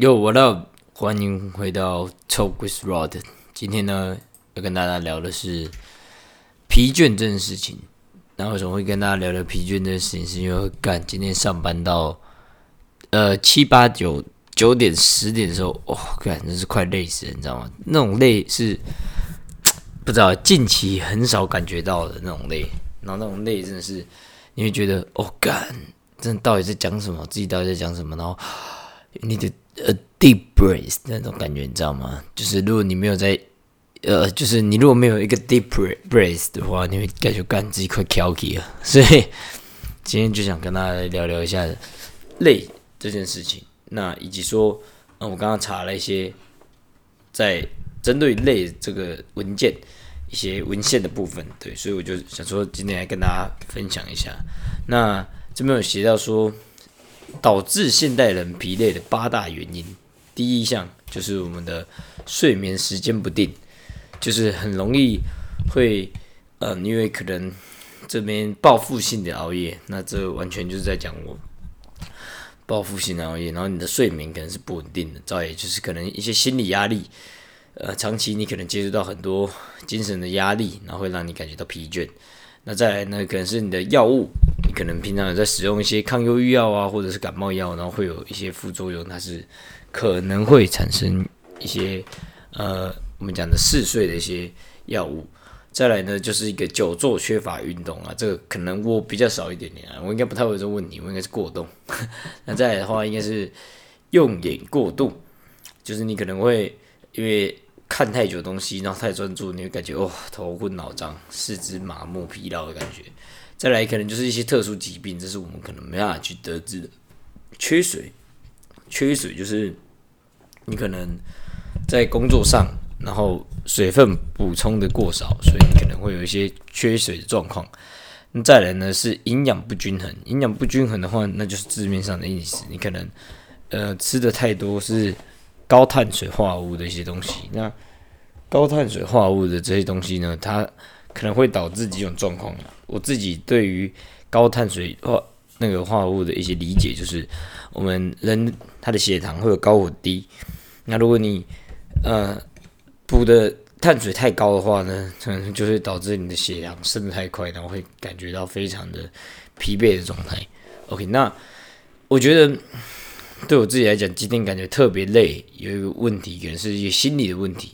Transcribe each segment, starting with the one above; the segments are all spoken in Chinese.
Yo, what up？欢迎回到 Talk with Rod。今天呢，要跟大家聊的是疲倦这件事情。那为什么会跟大家聊聊疲倦这件事情？是因为干今天上班到呃七八九九点十点的时候，哦，干真是快累死了，你知道吗？那种累是不知道近期很少感觉到的那种累。然后那种累真的是你会觉得，哦，干，真的到底在讲什么？自己到底在讲什么？然后你的。呃，deep breath 那种感觉，你知道吗？就是如果你没有在，呃，就是你如果没有一个 deep breath 的话，你会感觉干自己快 k i l 了。所以今天就想跟大家聊聊一下累这件事情。那以及说，嗯，我刚刚查了一些在针对累这个文件一些文献的部分，对，所以我就想说今天来跟大家分享一下。那这边有写到说。导致现代人疲累的八大原因，第一项就是我们的睡眠时间不定，就是很容易会，呃，因为可能这边报复性的熬夜，那这完全就是在讲我报复性的熬夜，然后你的睡眠可能是不稳定的，再也就是可能一些心理压力，呃，长期你可能接触到很多精神的压力，然后会让你感觉到疲倦。那再来呢，可能是你的药物，你可能平常有在使用一些抗忧郁药啊，或者是感冒药，然后会有一些副作用，它是可能会产生一些呃，我们讲的嗜睡的一些药物。再来呢，就是一个久坐缺乏运动啊，这个可能我比较少一点点啊，我应该不太会有这个问题，我应该是过动。那再来的话，应该是用眼过度，就是你可能会因为。看太久东西，然后太专注，你会感觉哦头昏脑胀、四肢麻木、疲劳的感觉。再来，可能就是一些特殊疾病，这是我们可能没办法去得知的。缺水，缺水就是你可能在工作上，然后水分补充的过少，所以你可能会有一些缺水的状况。那再来呢是营养不均衡，营养不均衡的话，那就是字面上的意思，你可能呃吃的太多是。高碳水化合物的一些东西，那高碳水化合物的这些东西呢，它可能会导致几种状况。我自己对于高碳水化那个化合物的一些理解，就是我们人他的血糖会有高或低。那如果你呃补的碳水太高的话呢，可能就会导致你的血糖升得太快，然后会感觉到非常的疲惫的状态。OK，那我觉得。对我自己来讲，今天感觉特别累，有一个问题，可能是一个心理的问题。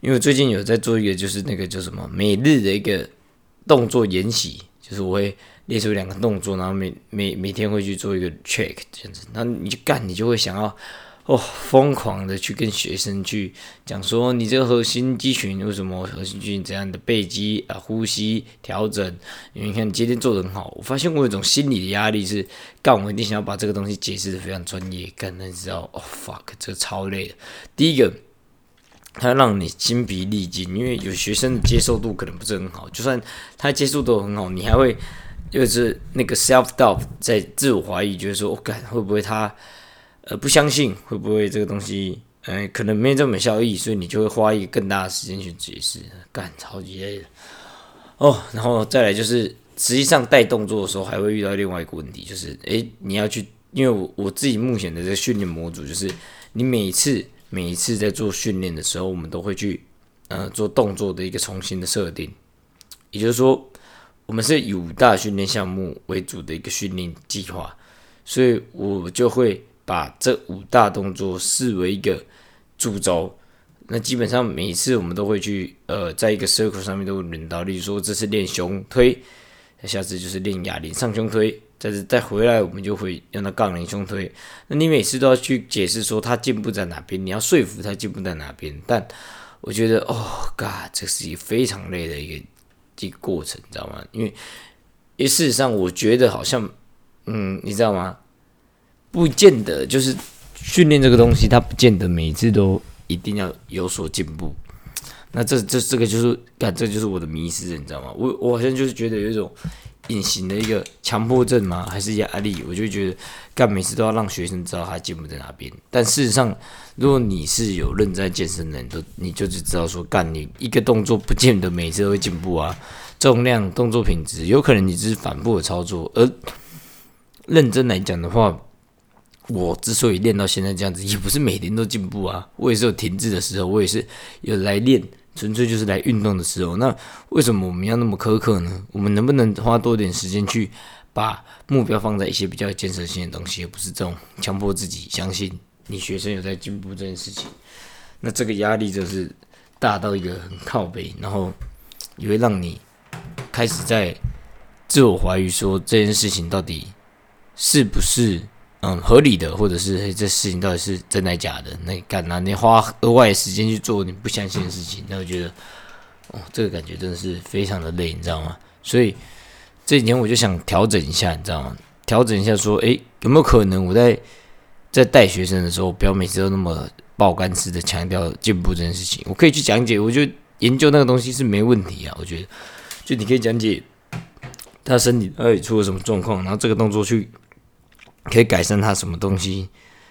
因为我最近有在做一个，就是那个叫什么每日的一个动作演习，就是我会列出两个动作，然后每每每天会去做一个 check 这样子，那你就干，你就会想要。哦，疯狂的去跟学生去讲说，你这个核心肌群为什么核心肌群怎样的背肌啊，呼吸调整，因为你看今天做的很好，我发现我有一种心理的压力是，干我一定想要把这个东西解释的非常专业，干那知道，哦 fuck，这个超累的。第一个，它让你筋疲力尽，因为有学生的接受度可能不是很好，就算他接受度很好，你还会就是那个 self doubt 在自我怀疑，觉得说，我干会不会他。呃，不相信会不会这个东西，呃，可能没这么效益，所以你就会花一个更大的时间去解释，干超级累的哦。然后再来就是，实际上带动作的时候，还会遇到另外一个问题，就是，诶，你要去，因为我我自己目前的这个训练模组，就是你每次每一次在做训练的时候，我们都会去，呃，做动作的一个重新的设定，也就是说，我们是以五大训练项目为主的一个训练计划，所以我就会。把这五大动作视为一个主轴，那基本上每次我们都会去呃，在一个 circle 上面都会轮到，例如说这次练胸推，下次就是练哑铃上胸推，再再回来我们就会用到杠铃胸推。那你每次都要去解释说他进步在哪边，你要说服他进步在哪边。但我觉得哦，God，这是一个非常累的一个一个过程，你知道吗？因为因为事实上我觉得好像，嗯，你知道吗？不见得就是训练这个东西，它不见得每次都一定要有所进步。那这这这个就是，感这就是我的迷失，你知道吗？我我好像就是觉得有一种隐形的一个强迫症吗？还是压力？我就觉得干每次都要让学生知道他进步在哪边。但事实上，如果你是有认真健身的人，都你就只知道说，干你一个动作不见得每次都会进步啊。重量、动作品质，有可能你只是反复的操作，而认真来讲的话。我之所以练到现在这样子，也不是每天都进步啊。我也是有停滞的时候，我也是有来练，纯粹就是来运动的时候。那为什么我们要那么苛刻呢？我们能不能花多点时间去把目标放在一些比较有建设性的东西，而不是这种强迫自己相信你学生有在进步这件事情？那这个压力就是大到一个很靠背，然后也会让你开始在自我怀疑，说这件事情到底是不是？嗯，合理的，或者是这事情到底是真的假的？那你干嘛？你花额外的时间去做你不相信的事情，那我觉得，哦，这个感觉真的是非常的累，你知道吗？所以这几天我就想调整一下，你知道吗？调整一下，说，诶，有没有可能我在在带学生的时候，不要每次都那么爆肝式的强调进步这件事情？我可以去讲解，我觉得研究那个东西是没问题啊。我觉得，就你可以讲解他身体到底出了什么状况，然后这个动作去。可以改善他什么东西？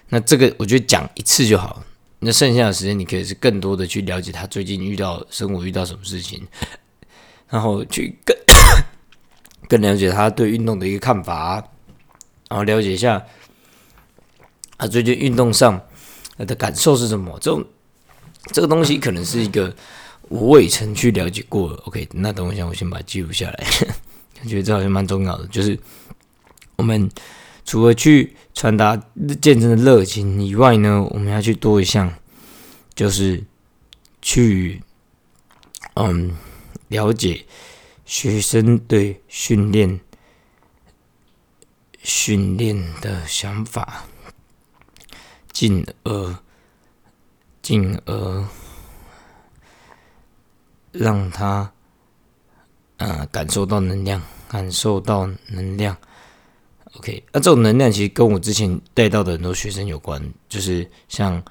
那这个我觉得讲一次就好。那剩下的时间，你可以是更多的去了解他最近遇到生活遇到什么事情，然后去更 更了解他对运动的一个看法，然后了解一下他最近运动上的感受是什么。这种这个东西可能是一个我未曾去了解过。OK，那等我一下，我先把它记录下来。我觉得这好像蛮重要的，就是我们。除了去传达健身的热情以外呢，我们要去多一项，就是去嗯了解学生对训练训练的想法，进而进而让他呃感受到能量，感受到能量。OK，那这种能量其实跟我之前带到的很多学生有关，就是像，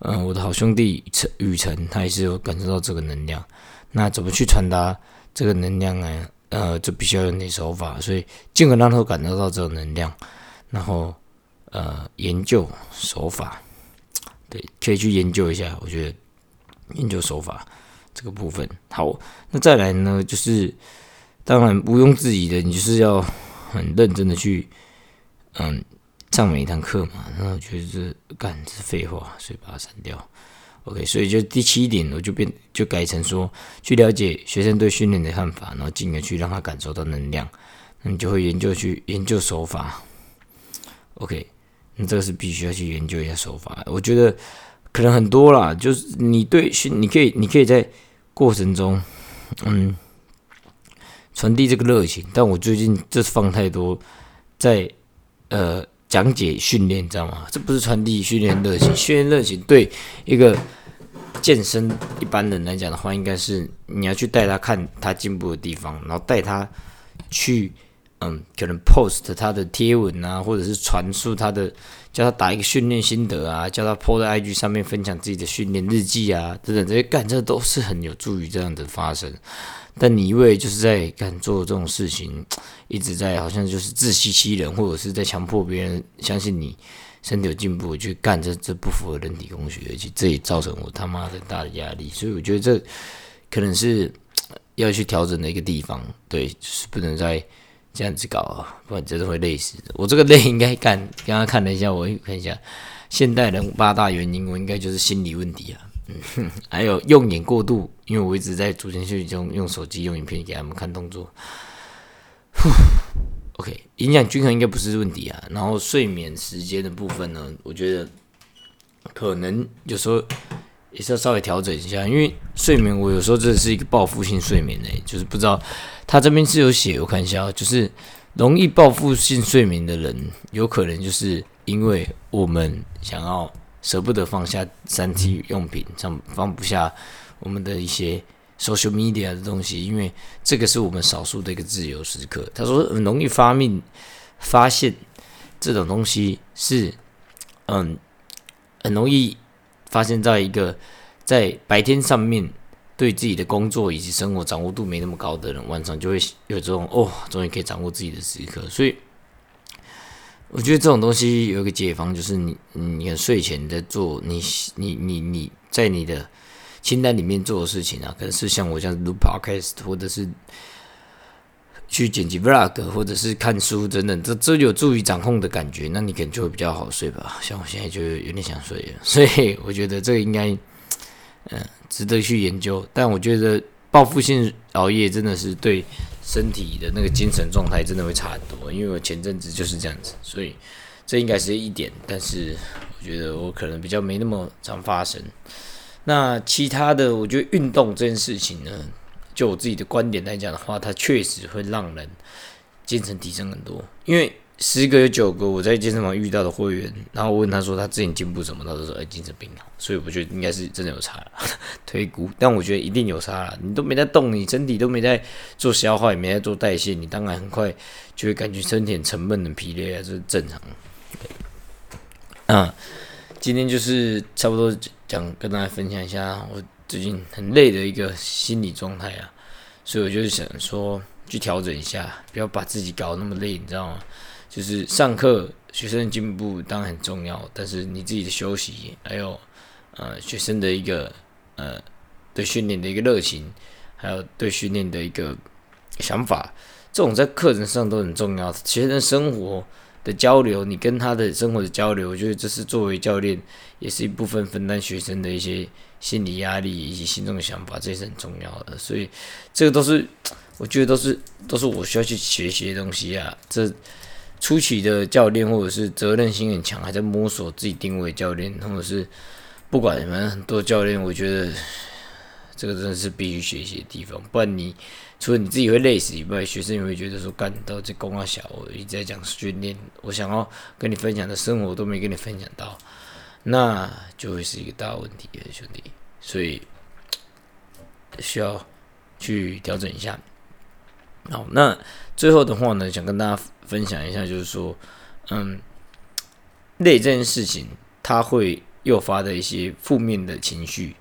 嗯，我的好兄弟陈雨辰，他也是有感受到这个能量。那怎么去传达这个能量呢？呃，就必须要用点手法，所以尽可能让他感受到这种能量，然后呃，研究手法，对，可以去研究一下。我觉得研究手法这个部分好。那再来呢，就是当然毋庸置疑的，你就是要很认真的去。嗯，上每一堂课嘛，然后我觉得这干是废话，所以把它删掉。OK，所以就第七点，我就变就改成说，去了解学生对训练的看法，然后进而去让他感受到能量，那你就会研究去研究手法。OK，那这个是必须要去研究一下手法。我觉得可能很多啦，就是你对训，你可以你可以在过程中，嗯，传递这个热情。但我最近这放太多在。呃，讲解训练，知道吗？这不是传递训练热情，训练热情对一个健身一般人来讲的话，应该是你要去带他看他进步的地方，然后带他去，嗯，可能 post 他的贴文啊，或者是传述他的，叫他打一个训练心得啊，叫他 po 在 IG 上面分享自己的训练日记啊，等等这些，干这都是很有助于这样的发生。但你一味就是在干做这种事情，一直在好像就是自欺欺人，或者是在强迫别人相信你身体有进步去干，这这不符合人体工学，而且这也造成我他妈很大的压力。所以我觉得这可能是要去调整的一个地方，对，就是不能再这样子搞啊，不然真的会累死。我这个累应该干，刚刚看了一下，我看一下现代人八大原因，我应该就是心理问题啊。嗯，还有用眼过度，因为我一直在组前训练中用手机用影片给他们看动作。OK，营养均衡应该不是问题啊。然后睡眠时间的部分呢，我觉得可能有时候也是要稍微调整一下，因为睡眠我有时候真的是一个报复性睡眠诶，就是不知道他这边是有写，我看一下，就是容易报复性睡眠的人，有可能就是因为我们想要。舍不得放下三 T 用品，像放不下我们的一些 social media 的东西，因为这个是我们少数的一个自由时刻。他说很容易发明发现这种东西是，嗯，很容易发现在一个在白天上面对自己的工作以及生活掌握度没那么高的人，晚上就会有这种哦，终于可以掌握自己的时刻，所以。我觉得这种东西有一个解方，就是你你睡前在做你你你你在你的清单里面做的事情啊，可能是像我这样录 podcast，或者是去剪辑 vlog 或者是看书等等，这这有助于掌控的感觉，那你可能就会比较好睡吧。像我现在就有点想睡了，所以我觉得这个应该，嗯，值得去研究。但我觉得报复性熬夜真的是对身体的那个精神状态真的会差很多，因为我前阵子就是这样子，所以这应该是一点。但是我觉得我可能比较没那么常发生。那其他的，我觉得运动这件事情呢？就我自己的观点来讲的话，它确实会让人精神提升很多。因为十个有九个我在健身房遇到的会员，然后我问他说他之前进步什么，他都说哎精神病好。所以我觉得应该是真的有差了 推估，但我觉得一定有差了。你都没在动，你身体都没在做消化，也没在做代谢，你当然很快就会感觉身体很沉闷、很疲累啊，这是正常。嗯，今天就是差不多讲跟大家分享一下我。最近很累的一个心理状态啊，所以我就是想说去调整一下，不要把自己搞那么累，你知道吗？就是上课学生的进步当然很重要，但是你自己的休息，还有呃学生的一个呃对训练的一个热情，还有对训练的一个想法，这种在课程上都很重要。学生生活的交流，你跟他的生活的交流，我觉得这是作为教练也是一部分分担学生的一些。心理压力以及心中的想法，这也是很重要的。所以，这个都是 我觉得都是都是我需要去学习的东西啊。这初期的教练或者是责任心很强，还在摸索自己定位的教练，或者是不管什么很多教练，我觉得这个真的是必须学习的地方。不然，你除了你自己会累死以外，学生也会觉得说，干到这公啊小，我一直在讲训练，我想要跟你分享的生活都没跟你分享到。那就会是一个大问题了，兄弟，所以需要去调整一下。好，那最后的话呢，想跟大家分享一下，就是说，嗯，累这件事情，它会诱发的一些负面的情绪，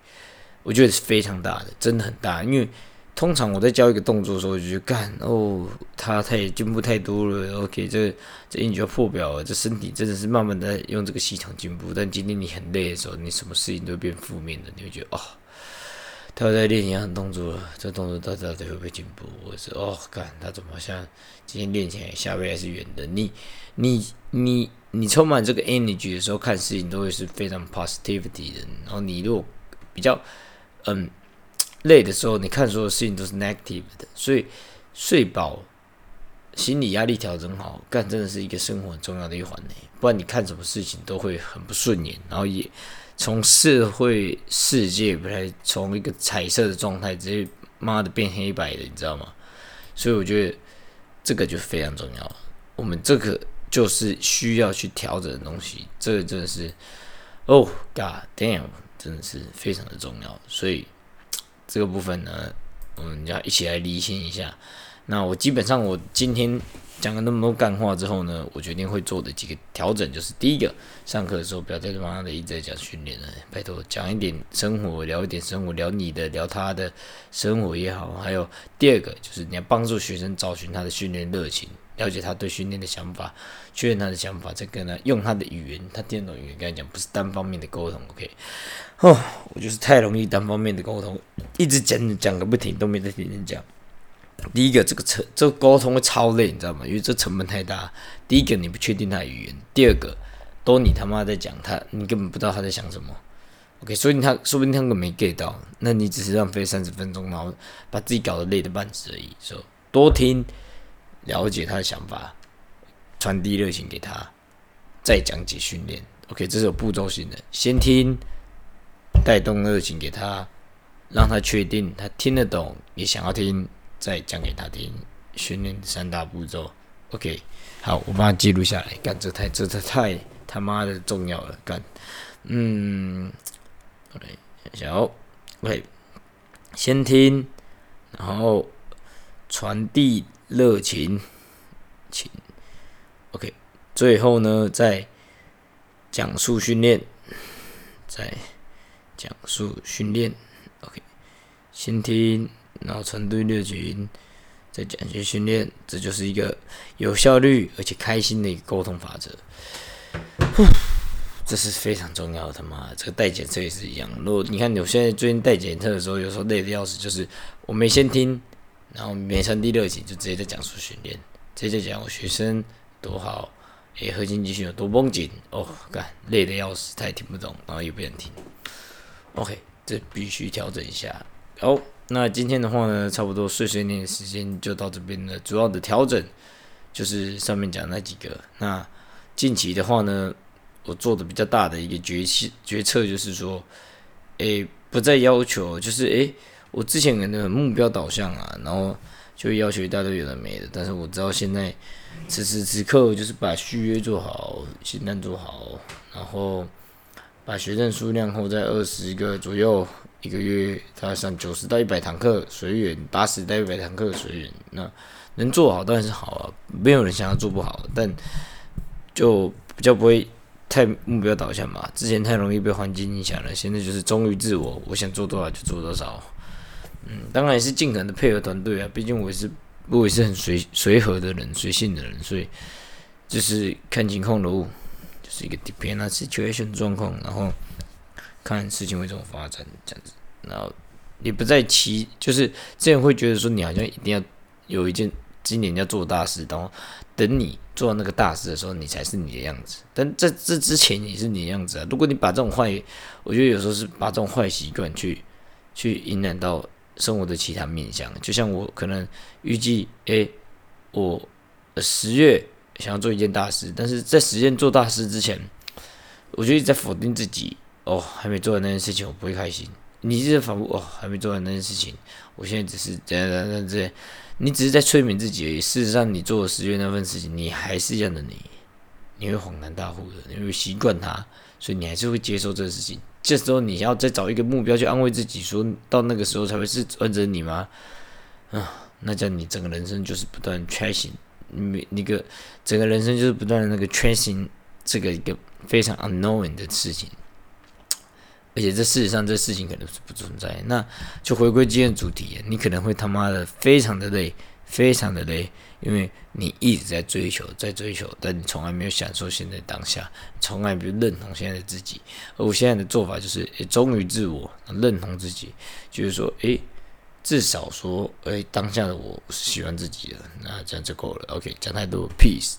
我觉得是非常大的，真的很大，因为。通常我在教一个动作的时候，我就去干哦，他太进步太多了。OK，这这你就要破表了，这身体真的是慢慢的用这个系统进步。但今天你很累的时候，你什么事情都变负面的，你会觉得哦，他在练一样动作了，这动作到底会不会进步？我是哦，干他怎么好像今天练起来下背还是圆的？你你你你充满这个 energy 的时候，看事情都会是非常 positivity 的。然后你如果比较嗯。累的时候，你看所有事情都是 negative 的，所以睡饱，心理压力调整好，干真的是一个生活很重要的一环呢。不然你看什么事情都会很不顺眼，然后也从社会世界不太从一个彩色的状态直接妈的变黑白的，你知道吗？所以我觉得这个就非常重要。我们这个就是需要去调整的东西，这个真的是，Oh God damn，真的是非常的重要，所以。这个部分呢，我们要一起来理清一下。那我基本上我今天讲了那么多干话之后呢，我决定会做的几个调整，就是第一个，上课的时候不要再他妈的一直在讲训练了，拜托讲一点生活，聊一点生活，聊你的，聊他的生活也好。还有第二个，就是你要帮助学生找寻他的训练热情。了解他对训练的想法，确认他的想法，再跟他用他的语言，他听得懂语言跟他讲，不是单方面的沟通。OK，哦，我就是太容易单方面的沟通，一直讲讲个不停，都没在听人讲。第一个，这个成这个沟通会超累，你知道吗？因为这成本太大。第一个，你不确定他的语言；第二个，都你他妈在讲他，你根本不知道他在想什么。OK，所以他说不定他根本没 get 到，那你只是浪费三十分钟，然后把自己搞得累的半死而已。说多听。了解他的想法，传递热情给他，再讲解训练。OK，这是有步骤性的。先听，带动热情给他，让他确定他听得懂，也想要听，再讲给他听。训练三大步骤。OK，好，我把它记录下来。干，这太这这太他妈的重要了。干，嗯，OK，小，OK，先听，然后传递。热情，请，OK，最后呢，再讲述训练，再讲述训练，OK，先听，然后传递热情，再讲些训练，这就是一个有效率而且开心的一个沟通法则。这是非常重要的，他妈，这个带检测也是一样。如果你看，我现在最近带检测的时候，有时候累的要死，就是我没先听。然后没传递热情，就直接在讲述训练，直接讲我学生多好，诶，核心肌群有多绷紧，哦，干累的要死，他也听不懂，然后也不想听。OK，这必须调整一下。好，那今天的话呢，差不多碎碎念的时间就到这边了。主要的调整就是上面讲那几个。那近期的话呢，我做的比较大的一个决心决策就是说，诶，不再要求，就是诶，我之前可能目标导向啊，然后就要求一大堆有的没的。但是我知道现在此时此刻，就是把续约做好，新单做好，然后把学生数量后在二十个左右。一个月他上九十到一百堂课随缘，八十到一百堂课随缘。那能做好当然是好啊，没有人想要做不好，但就比较不会太目标导向嘛。之前太容易被环境影响了，现在就是忠于自我，我想做多少就做多少。嗯，当然也是尽可能的配合团队啊，毕竟我也是我也是很随随和的人，随性的人，所以就是看情况喽，是一个 depend on situation 状况，然后。看事情会怎么发展，这样子，然后你不再期，就是这样会觉得说你好像一定要有一件今年要做大事，然后等你做那个大事的时候，你才是你的样子。但在这之前你是你的样子啊。如果你把这种坏，我觉得有时候是把这种坏习惯去去引染到生活的其他面向。就像我可能预计，诶，我十月想要做一件大事，但是在实现做大事之前，我就一直在否定自己。哦，还没做完那件事情，我不会开心。你是反复哦，还没做完那件事情，我现在只是怎样怎样这样，你只是在催眠自己而已。事实上，你做了十月那份事情，你还是一样的你，你会恍然大悟的，你会习惯它，所以你还是会接受这个事情。这时候你要再找一个目标去安慰自己，说到那个时候才会是完整你吗？啊，那叫你整个人生就是不断 tracing，你那个整个人生就是不断的那个追寻这个一个非常 unknown 的事情。而且这事实上，这事情可能是不存在。那就回归今天主题，你可能会他妈的非常的累，非常的累，因为你一直在追求，在追求，但你从来没有享受现在当下，从来没有认同现在的自己。而我现在的做法就是，忠于自我，认同自己，就是说，诶，至少说，诶，当下的我是喜欢自己的，那这样就够了。OK，讲太多，peace。